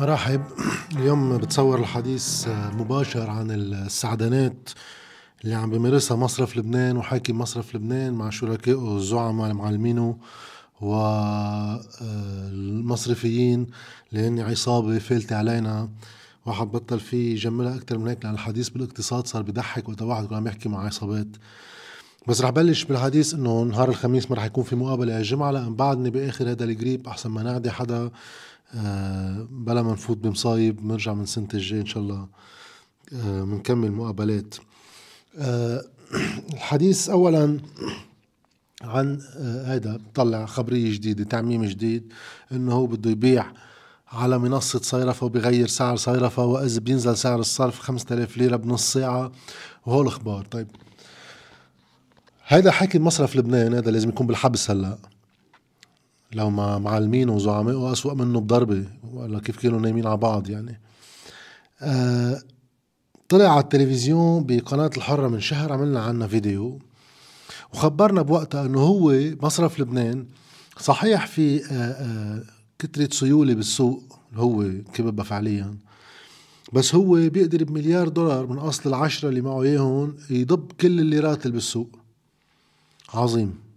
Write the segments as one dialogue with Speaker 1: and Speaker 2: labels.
Speaker 1: مرحب اليوم بتصور الحديث مباشر عن السعدانات اللي عم بيمارسها مصرف لبنان وحاكم مصرف لبنان مع شركائه الزعماء المعلمينه والمصرفيين اللي هن عصابة فالتة علينا. واحد بطل فيه يجملها أكتر من هيك لأن الحديث بالاقتصاد صار بضحك وقت واحد عم يحكي مع عصابات. بس رح بلش بالحديث إنه نهار الخميس ما رح يكون في مقابلة الجمعه لأن بعدني بآخر هذا الجريب أحسن ما نعدي حدا. آه، بلا ما نفوت بمصايب بنرجع من سنة الجاي إن شاء الله بنكمل آه، مقابلات. آه، الحديث أولا عن هيدا بطلع خبرية جديدة تعميم جديد إنه هو بده يبيع على منصة صيرفة وبغير سعر صيرفة وإذا بينزل سعر الصرف 5000 ليرة بنص ساعة وهول الأخبار. طيب هيدا حكي مصرف لبنان هذا لازم يكون بالحبس هلأ. لو ما معلمين وزعمائه أسوأ منه بضربة ولا كيف كانوا نايمين على بعض يعني. آه طلع على التلفزيون بقناة الحرة من شهر عملنا عنها فيديو. وخبرنا بوقتها إنه هو مصرف لبنان. صحيح في آه آه كترة سيولة بالسوق هو كببها فعليا. بس هو بيقدر بمليار دولار من أصل العشرة اللي معه إياهم يضب كل الليرات اللي بالسوق. عظيم.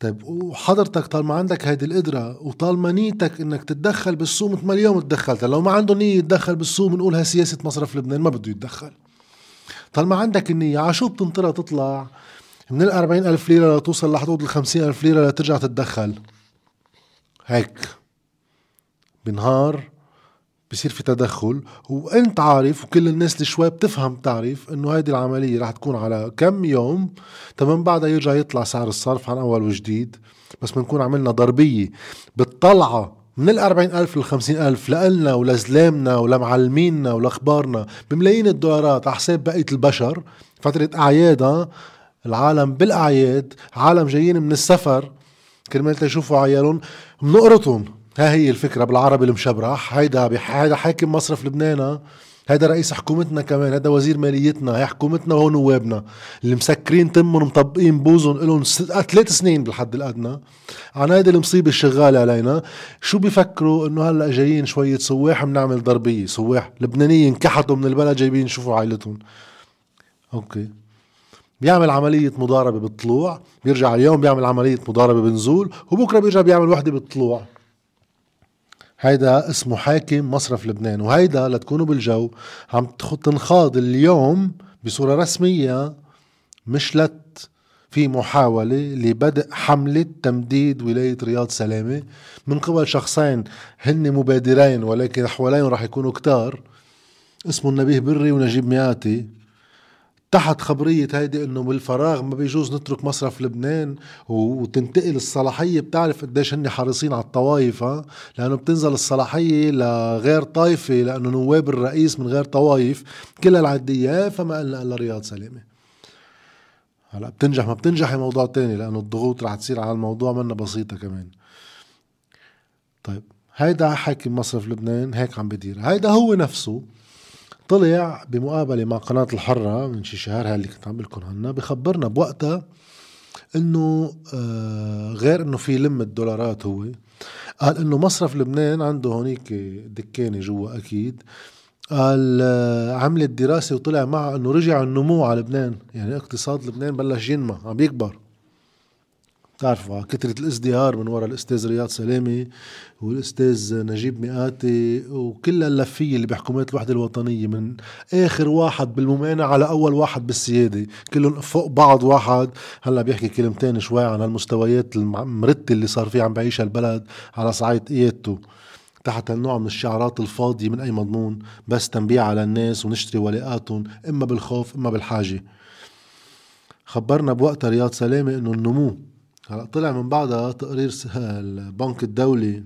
Speaker 1: طيب وحضرتك طالما عندك هيدي القدرة وطالما نيتك إنك تتدخل بالسوق مثل ما اليوم تدخلت لو ما عنده نية يتدخل بالسوق بنقولها سياسة مصرف لبنان ما بده يتدخل. طالما عندك النية عشو بتنطرها تطلع من ال ألف ليرة لتوصل لحدود ال ألف ليرة لترجع تتدخل. هيك. بنهار بصير في تدخل وانت عارف وكل الناس اللي شوي بتفهم تعرف إنه هيدي العملية رح تكون على كم يوم. تمام بعدها يرجع يطلع سعر الصرف عن أول وجديد. بس بنكون عملنا ضربية بالطلعة من ال ألف لل ألف لإلنا ولزلامنا ولمعلمينا ولأخبارنا. بملايين الدولارات على حساب بقية البشر. فترة أعيادها العالم بالأعياد عالم جايين من السفر. كرمال تشوفوا عيالهم بنقرطهم ها هي الفكرة بالعربي المشبرح هيدا هيدا حاكم مصرف لبنان هيدا رئيس حكومتنا كمان هيدا وزير ماليتنا هي حكومتنا وهو نوابنا. اللي مسكرين تمهم مطبقين بوزهم لهم ثلاث سنين بالحد الأدنى. عن هيدي المصيبة الشغالة علينا شو بيفكروا إنه هلأ جايين شوية سواح بنعمل ضربية؟ سواح لبنانيين انكحتوا من البلد جايبين يشوفوا عائلتهم. أوكي. بيعمل عملية مضاربة بالطلوع بيرجع اليوم بيعمل عملية مضاربة بنزول وبكرة بيرجع بيعمل وحدة بالطلوع. هيدا اسمه حاكم مصرف لبنان وهيدا لتكونوا بالجو عم تنخاض اليوم بصورة رسمية مش لت في محاولة لبدء حملة تمديد ولاية رياض سلامة. من قبل شخصين هن مبادرين ولكن حواليهم راح يكونوا كتار. اسمه النبيه بري ونجيب مياتي تحت خبرية هيدي إنه بالفراغ ما بيجوز نترك مصرف لبنان وتنتقل الصلاحية. بتعرف قديش هن حريصين على الطوائف لأنه بتنزل الصلاحية لغير طائفة لأنه نواب الرئيس من غير طوائف كلها العدية فما قلنا إلا رياض سلامة هلأ بتنجح ما بتنجح موضوع تاني لأنه الضغوط رح تصير على الموضوع منا بسيطة كمان. طيب هيدا حاكم مصرف لبنان هيك عم بدير. هيدا هو نفسه. طلع بمقابلة مع قناة الحرة من شي شهر اللي كنت عم لكم عنها بخبرنا بوقتها إنه آه غير إنه في لم الدولارات هو. قال إنه مصرف لبنان عنده هونيك دكانة جوا أكيد. قال آه عملت دراسة وطلع معها إنه رجع النمو على لبنان. يعني اقتصاد لبنان بلش ينمى عم يكبر. بتعرفوا كثرة الازدهار من وراء الأستاذ رياض سلامة والأستاذ نجيب مئاتي وكل اللفية اللي بحكومات الوحدة الوطنية من آخر واحد بالممانعة على أول واحد بالسيادة. كلهم فوق بعض واحد. هلأ بيحكي كلمتين شوي عن هالمستويات المرتة اللي صار فيها عم بعيشها البلد على صعيد قيادته تحت هالنوع من الشعارات الفاضية من أي مضمون. بس تنبيع على الناس ونشتري ولاءاتهم إما بالخوف إما بالحاجة. خبرنا بوقتها رياض سلامة إنه النمو هلا طلع من بعدها تقرير البنك الدولي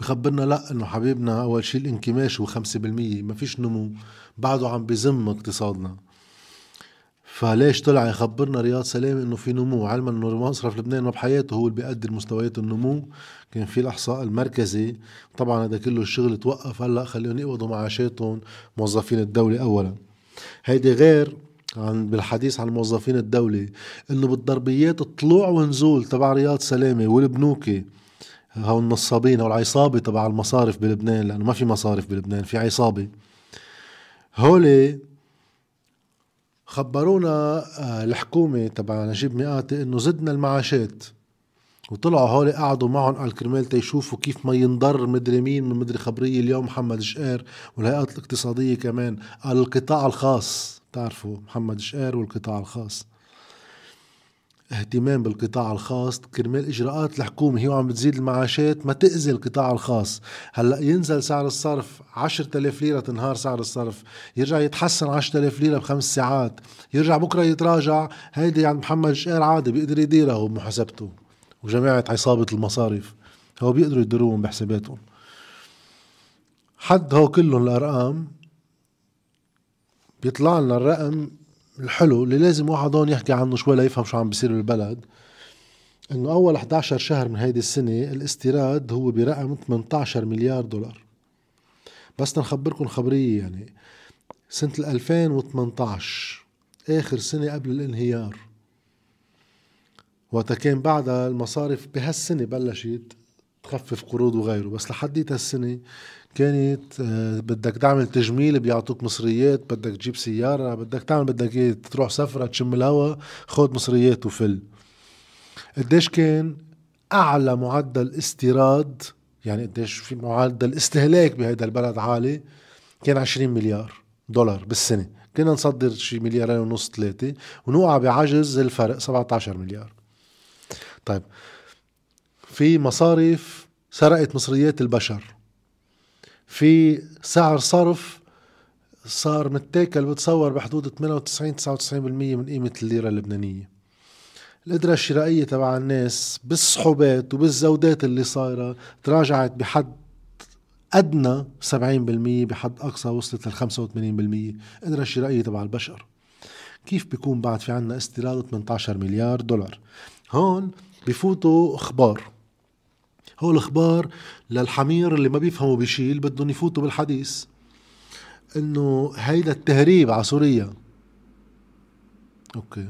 Speaker 1: بخبرنا لا انه حبيبنا اول شيء الانكماش هو 5% ما فيش نمو بعده عم بزم اقتصادنا. فليش طلع يخبرنا رياض سلامه انه في نمو؟ علما انه مصرف لبنان ما بحياته هو اللي بيقدر مستويات النمو. كان في الإحصاء المركزي. طبعا هذا كله الشغل توقف. هلا خليهم يقبضوا معاشاتهم موظفين الدولة اولا. هيدي غير عن بالحديث عن موظفين الدولة إنه بالضربيات طلوع ونزول تبع رياض سلامة والبنوكي هو النصابين أو العصابة تبع المصارف بلبنان لأنه ما في مصارف بلبنان في عصابة. هولي خبرونا آه، الحكومة تبع نجيب مئاتي إنه زدنا المعاشات. وطلعوا هول قعدوا معهم على الكرمال تيشوفوا كيف ما ينضر مدري مين من مدري خبرية اليوم محمد شقير والهيئات الاقتصادية كمان قال القطاع الخاص. تعرفوا محمد شقير والقطاع الخاص. اهتمام بالقطاع الخاص كرمال إجراءات الحكومة. هي عم بتزيد المعاشات ما تأذي القطاع الخاص. هلأ ينزل سعر الصرف 10000 ليرة تنهار سعر الصرف. يرجع يتحسن 10000 ليرة بخمس ساعات. يرجع بكرة يتراجع. هيدي عند محمد شقير عادي بيقدر يديرها هو بمحاسبته وجماعة عصابة المصارف. هو بيقدروا يديروهم بحساباتهم. حد هو كلهم الأرقام. بيطلع لنا الرقم الحلو اللي لازم واحد هون يحكي عنه شوي ليفهم شو عم بيصير بالبلد. إنه أول 11 شهر من هيدي السنة الاستيراد هو برقم 18 مليار دولار. بس نخبركم خبرية يعني. سنة 2018 آخر سنة قبل الانهيار. وقتها كان بعدها المصارف بهالسنة بلشت تخفف قروض وغيره. بس لحديت هالسنه كانت آه، بدك تعمل تجميل بيعطوك مصريات بدك تجيب سيارة بدك تعمل بدك إيه تروح سفرة تشم الهوا خود مصريات وفل. قديش كان أعلى معدل استيراد يعني قديش في معدل استهلاك بهذا البلد عالي كان 20 مليار دولار بالسنة. كنا نصدر شي مليارين ونص ثلاثة ونوقع بعجز الفرق 17 مليار. طيب في مصارف سرقت مصريات البشر. في سعر صرف صار متاكل بتصور بحدود 98 99% من قيمة الليرة اللبنانية. القدرة الشرائية تبع الناس بالصحوبات وبالزودات اللي صايرة تراجعت بحد أدنى 70% بحد أقصى وصلت لل 85% القدرة الشرائية تبع البشر. كيف بيكون بعد في عنا استيراد 18 مليار دولار؟ هون بفوتوا أخبار. هو الأخبار للحمير اللي ما بيفهموا بشيل بدهم يفوتوا بالحديث. إنه هيدا التهريب على سوريا أوكي.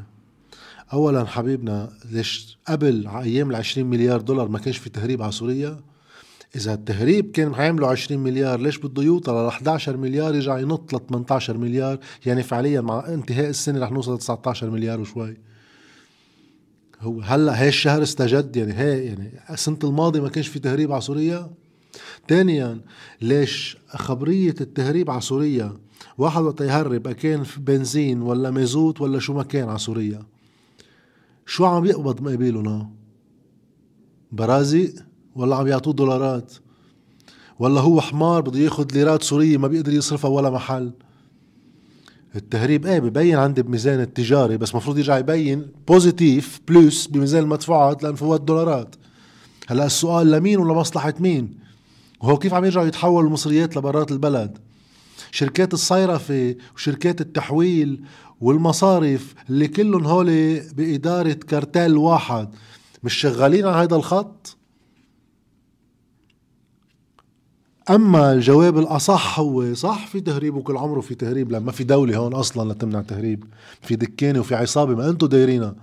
Speaker 1: اولا حبيبنا ليش قبل أيام ال 20 مليار دولار ما كانش في تهريب على سوريا إذا التهريب كان حيعملوا 20 مليار ليش بده يوطى ل 11 مليار يرجع ينط ل 18 مليار؟ يعني فعليا مع انتهاء السنة رح نوصل ل 19 مليار وشوي. هو هلا هي الشهر استجد يعني هي يعني السنة الماضية ما كانش في تهريب على سوريا ثانيا ليش خبرية التهريب على سوريا واحد وقت يهرب كان في بنزين ولا مازوت ولا شو ما كان على سوريا شو عم يقبض مقابلنا برازق ولا عم يعطوه دولارات؟ ولا هو حمار بده ياخذ ليرات سورية ما بيقدر يصرفها ولا محل؟ التهريب إيه ببين عندي بميزان التجاري بس المفروض يرجع يبين positive plus بميزان المدفوعات لأن فوات دولارات. هلأ السؤال لمين ولمصلحة مين؟ وهو كيف عم يرجعوا يتحولوا المصريات لبرات البلد؟ شركات الصيرفة وشركات التحويل والمصارف اللي كلهم هول بإدارة كارتيل واحد مش شغالين على هذا الخط؟ أما الجواب الأصح هو صح في تهريب وكل عمره في تهريب لما في دولة هون أصلا لتمنع تهريب في دكانه وفي عصابة ما أنتم دايرينها.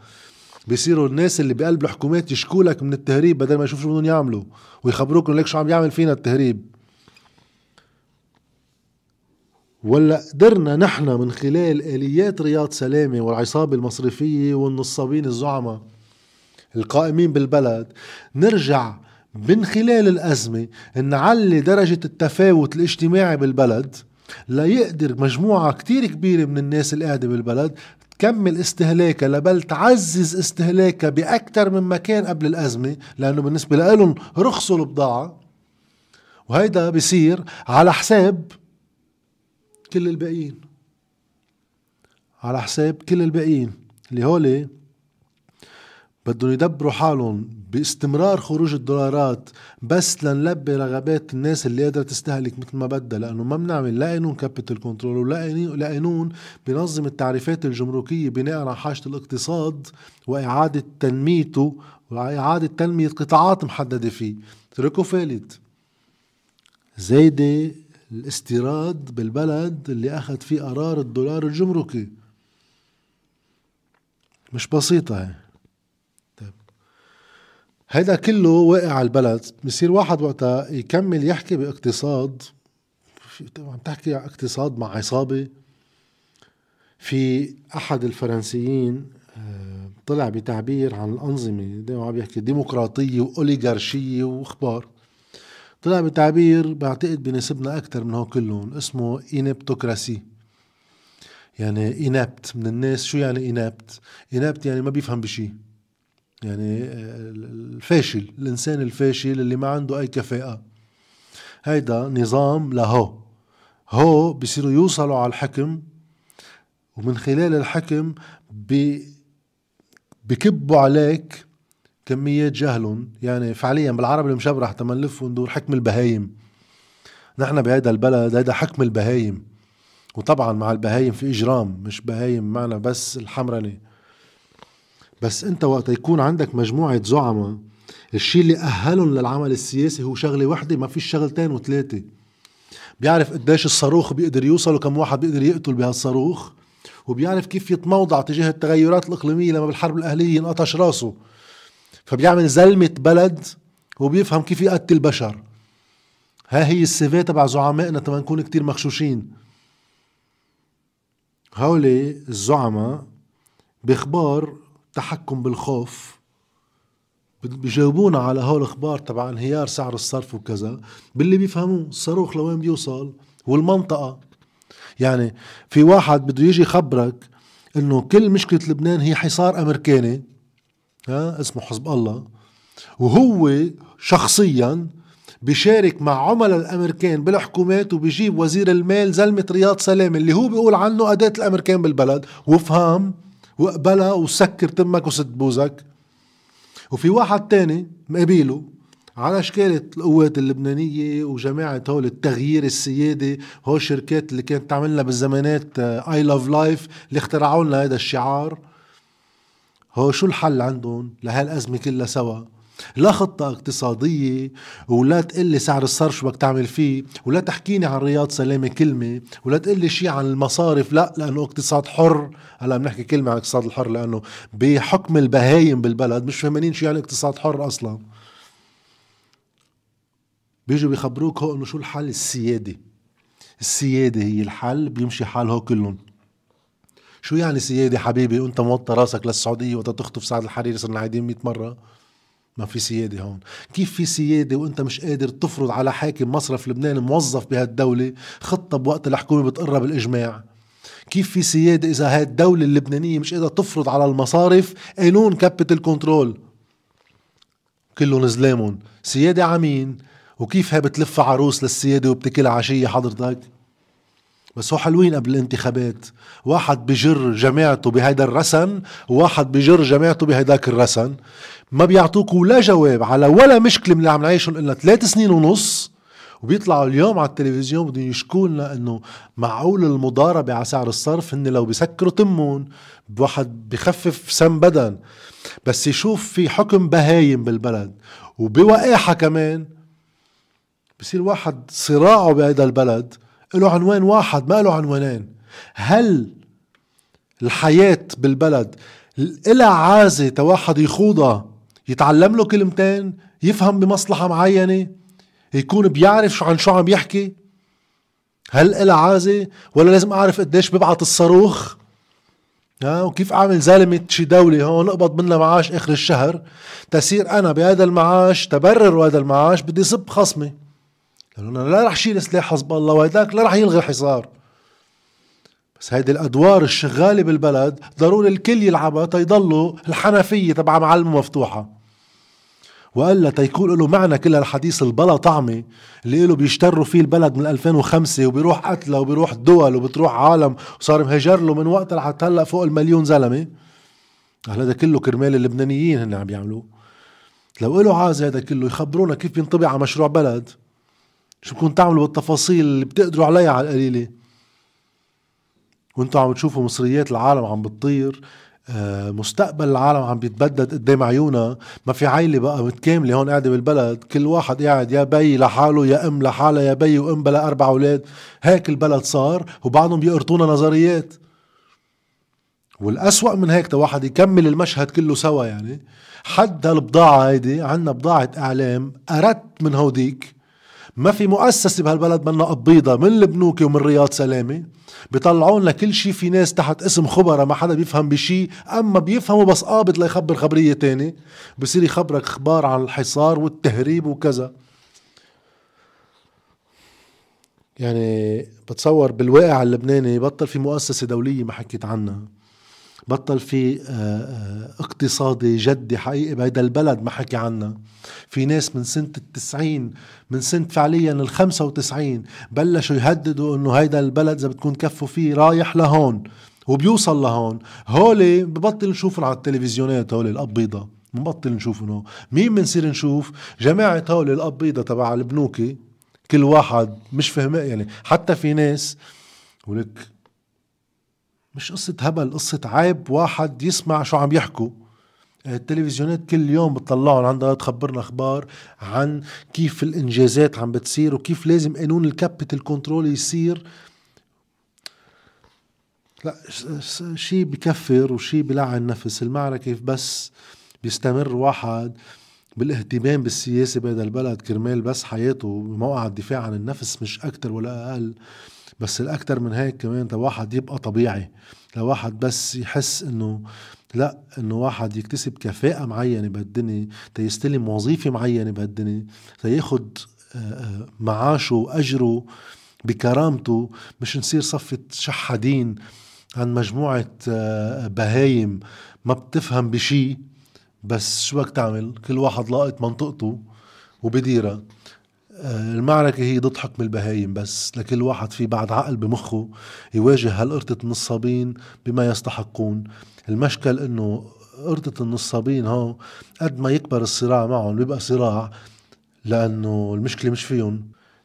Speaker 1: بيصيروا الناس اللي بقلب الحكومات يشكوا لك من التهريب بدل ما يشوفوا شو بدهم يعملوا ويخبروك لك شو عم يعمل فينا التهريب. ولا قدرنا نحن من خلال آليات رياض سلامة والعصابة المصرفية والنصابين الزعماء القائمين بالبلد نرجع من خلال الأزمة نعلي درجة التفاوت الاجتماعي بالبلد ليقدر مجموعة كتير كبيرة من الناس اللي قاعدة بالبلد تكمل استهلاكها لبل تعزز استهلاكها بأكثر من مكان قبل الأزمة لأنه بالنسبة لهم رخصوا البضاعة. وهيدا بصير على حساب كل الباقيين. على حساب كل الباقيين اللي هولي بدهم يدبروا حالهم باستمرار خروج الدولارات بس لنلبي رغبات الناس اللي قادرة تستهلك مثل ما بدها لأنه ما بنعمل لا قانون capital control ولا قانون بنظم التعريفات الجمركية بناء على حاجة الاقتصاد وإعادة تنميته وإعادة تنمية قطاعات محددة فيه. تركوا فالت. زايدة الاستيراد بالبلد اللي أخذ فيه قرار الدولار الجمركي. مش بسيطة هي. هيدا كله واقع على البلد. بصير واحد وقتها يكمل يحكي باقتصاد. عم تحكي اقتصاد مع عصابة. في أحد الفرنسيين آه، طلع بتعبير عن الأنظمة دائما عم يحكي ديمقراطية وأوليغارشية وأخبار. طلع بتعبير بعتقد بيناسبنا أكثر من هو كلهم اسمه إينبتوكراسي يعني إنابت من الناس. شو يعني إنابت؟ إنابت يعني ما بيفهم بشي. يعني آه، الفاشل الإنسان الفاشل اللي ما عنده أي كفاءة. هيدا نظام لهو هو. بصيروا يوصلوا على الحكم ومن خلال الحكم بي بكبوا عليك كميات جهلهم يعني فعليا بالعربي المشبرح تما نلف وندور حكم البهايم. نحن بهيدا البلد هيدا حكم البهايم. وطبعا مع البهايم في إجرام مش بهايم معنا بس الحمرنه بس انت وقت يكون عندك مجموعة زعماء الشيء اللي أهلهم للعمل السياسي هو شغلة وحدة ما في شغلتين وثلاثة. بيعرف قديش الصاروخ بيقدر يوصل وكم واحد بيقدر يقتل بهالصاروخ وبيعرف كيف يتموضع تجاه التغيرات الإقليمية لما بالحرب الأهلية ينقطش راسه. فبيعمل زلمة بلد وبيفهم كيف يقتل بشر. ها هي السيفي تبع زعمائنا تما نكون كتير مخشوشين. هولي الزعماء بإخبار تحكم بالخوف. بيجاوبونا على هول الأخبار تبع انهيار سعر الصرف وكذا. باللي بيفهموه الصاروخ لوين بيوصل؟ والمنطقة. يعني في واحد بده يجي يخبرك إنه كل مشكلة لبنان هي حصار أمريكاني ها اسمه حزب الله. وهو شخصيا بيشارك مع عملاء الأمريكان بالحكومات وبيجيب وزير المال زلمة رياض سلامة اللي هو بيقول عنه أداة الأمريكان بالبلد. وافهم واقبلها وسكر تمك وسد بوزك. وفي واحد تاني مقابيله على شاكلة القوات اللبنانية وجماعة هول التغيير السيادي هول الشركات اللي كانت تعملنا بالزمانات I love life اللي اخترعوا لنا هذا الشعار. هو شو الحل عندهم لهالأزمة كلها سوا؟ لا خطة اقتصادية ولا تقلي سعر الصرف شو بدك تعمل فيه ولا تحكيني عن رياض سلامة كلمة ولا تقلي شيء عن المصارف لا لأنه اقتصاد حر. هلأ بنحكي كلمة عن الاقتصاد الحر لأنه بحكم البهايم بالبلد مش فاهمين شو يعني اقتصاد حر أصلا. بيجوا بيخبروك هو إنه شو الحل؟ السيادة. السيادة هي الحل بيمشي حال هو كلهم. شو يعني سيادة حبيبي؟ وأنت موطى راسك للسعودية وأنت تخطف سعد الحريري صرنا عايدين 100 مرة. ما في سيادة هون. كيف في سيادة وانت مش قادر تفرض على حاكم مصرف لبنان موظف بهالدولة خطة بوقت الحكومة بتقرها بالإجماع؟ كيف في سيادة إذا هاي الدولة اللبنانية مش قادرة تفرض على المصارف قانون capital control كلهم زلامون سيادة عمين وكيف هي بتلف عروس للسيادة وبتكلها عشية؟ حضرتك بس هو حلوين قبل الانتخابات. واحد بجر جماعته بهيدا الرسن وواحد بجر جماعته بهيداك الرسن. ما بيعطوك ولا جواب على ولا مشكلة من اللي عم نعيشهم إلا ثلاث سنين ونص وبيطلعوا اليوم على التلفزيون بدهم يشكوا لنا انه معقول المضاربة على سعر الصرف هن لو بيسكروا تمون بواحد بخفف سم بدن. بس يشوف في حكم بهايم بالبلد وبوقاحة كمان بصير واحد صراعه بهذا البلد له عنوان واحد ما له عنوانين. هل الحياة بالبلد إلها عازة تواحد يخوضها؟ يتعلم له كلمتين يفهم بمصلحة معينة يكون بيعرف شو عن شو عم يحكي. هل إلها عازة ولا لازم أعرف قديش ببعت الصاروخ؟ ها وكيف أعمل زلمة شي دولة؟ هون أقبض منها معاش آخر الشهر. تصير أنا بهذا المعاش تبرر هذا المعاش بدي صب خصمي. لأنه لا رح شيل سلاح حزب الله وهداك لا رح يلغي الحصار. بس هيدي الأدوار الشغالة بالبلد ضروري الكل يلعبها تيضلوا الحنفية تبع معلمة مفتوحة. والا تيكون له معنى كل الحديث البلا طعمه اللي له بيشتروا فيه البلد من 2005 وبيروح قتلة وبيروح دول وبتروح عالم وصار مهجر له من وقت لحتى هلأ فوق المليون زلمة. هذا كله كرمال اللبنانيين هن عم يعملوه. لو له عازة هذا كله يخبرونا كيف بينطبع على مشروع بلد؟ شو بدكم تعملوا بالتفاصيل اللي بتقدروا عليها على القليلة؟ وأنتم عم تشوفوا مصريات العالم عم بتطير آه، مستقبل العالم عم بيتبدد قدام عيونا ما في عائله بقى متكامله هون قاعدة بالبلد. كل واحد قاعد يا بي لحاله يا أم لحالها يا بي وأم بلا أربع أولاد. هيك البلد صار وبعضهم بيقرطونا نظريات. والأسوأ من هيك واحد يكمل المشهد كله سوا يعني. حد هالبضاعة هيدي عنا بضاعة إعلام أردت من هوديك. ما في مؤسسة بهالبلد منا قبيضة من البنوكي ومن رياض سلامة. بيطلعوا لنا كل شيء في ناس تحت اسم خبراء ما حدا بيفهم بشيء أما بيفهموا بس قابض ليخبر خبرية تاني بصير يخبرك أخبار عن الحصار والتهريب وكذا. يعني بتصور بالواقع اللبناني بطل في مؤسسة دولية ما حكيت عنها. بطل في آه، آه، اقتصادي جدي حقيقي بهيدا البلد ما حكي عنها. في ناس من سنة التسعين من سنة فعليا الخمسة وتسعين بلشوا يهددوا إنه هيدا البلد إذا بتكون كفوا فيه رايح لهون وبيوصل لهون. هولي ببطل نشوفهم على التلفزيونات هولي القبيضة بنبطل نشوفهم مين بنصير نشوف؟ جماعة هولي القبيضة تبع البنوكي. كل واحد مش فهم يعني. حتى في ناس ولك مش قصة هبل قصة عيب. واحد يسمع شو عم يحكوا. التلفزيونات كل يوم بتطلعهم عندها تخبرنا أخبار عن كيف الإنجازات عم بتصير وكيف لازم قانون ال capital control يصير. لا شيء بكفر وشيء بلعن نفس المعركة بس بيستمر واحد بالاهتمام بالسياسة بهذا البلد. كرمال بس حياته بموقع الدفاع عن النفس مش أكتر ولا أقل. بس الأكتر من هيك كمان واحد يبقى طبيعي لواحد بس يحس إنه لأ إنه واحد يكتسب كفاءة معينة بهالدنيا تيستلم وظيفة معينة بهالدنيا تياخد آه، آه، معاشه وأجره بكرامته مش نصير صفة شحادين عن مجموعة آه، بهايم ما بتفهم بشي بس شو بدك تعمل؟ كل واحد لاقط منطقته وبديرها. المعركة هي ضد حكم البهايم بس لكل واحد في بعد عقل بمخه يواجه هالقرطة النصابين بما يستحقون. المشكل إنه قرطة النصابين هو قد ما يكبر الصراع معهم بيبقى صراع لأنه المشكلة مش فيهم.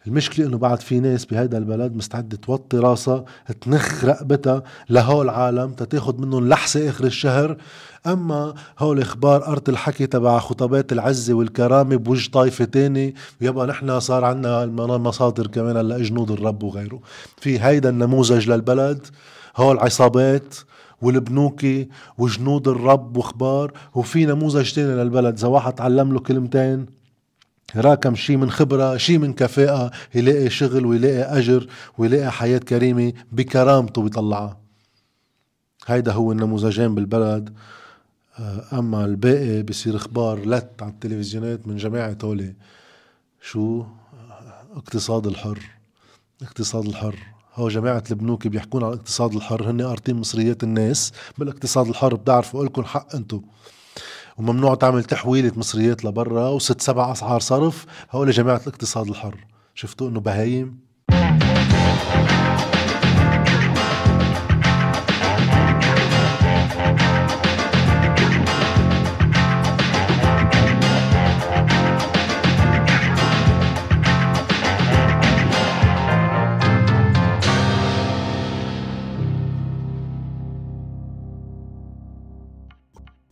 Speaker 1: المشكلة إنه بعد في ناس بهيدا البلد مستعدة توطي راسها تنخ رقبتها لهول العالم تتاخد منهم لحسة آخر الشهر. أما هول إخبار أرض الحكي تبع خطبات العزة والكرامة بوجه طائفة تاني ويبقى نحن صار عنا مصادر كمان هلا جنود الرب وغيره. في هيدا النموذج للبلد هول عصابات والبنوكي وجنود الرب وإخبار وفي نموذج تاني للبلد. إذا واحد تعلم له كلمتين راكم شي من خبرة شي من كفاءة يلاقي شغل ويلاقي أجر ويلاقي حياة كريمة بكرامته بيطلعها هيدا هو النموذجين بالبلد. آه، أما الباقي بصير إخبار لت على التلفزيونات من جماعة هولي شو؟ اقتصاد الحر. اقتصاد الحر. هو جماعة البنوك بيحكون عن الاقتصاد الحر. هن قارطين مصريات الناس. بالاقتصاد الحر بتعرفوا لكم حق انتو وممنوع تعمل تحويلة مصريات لبرا وست سبع أسعار صرف. هؤلاء جماعة الاقتصاد الحر. شفتوا إنه بهايم؟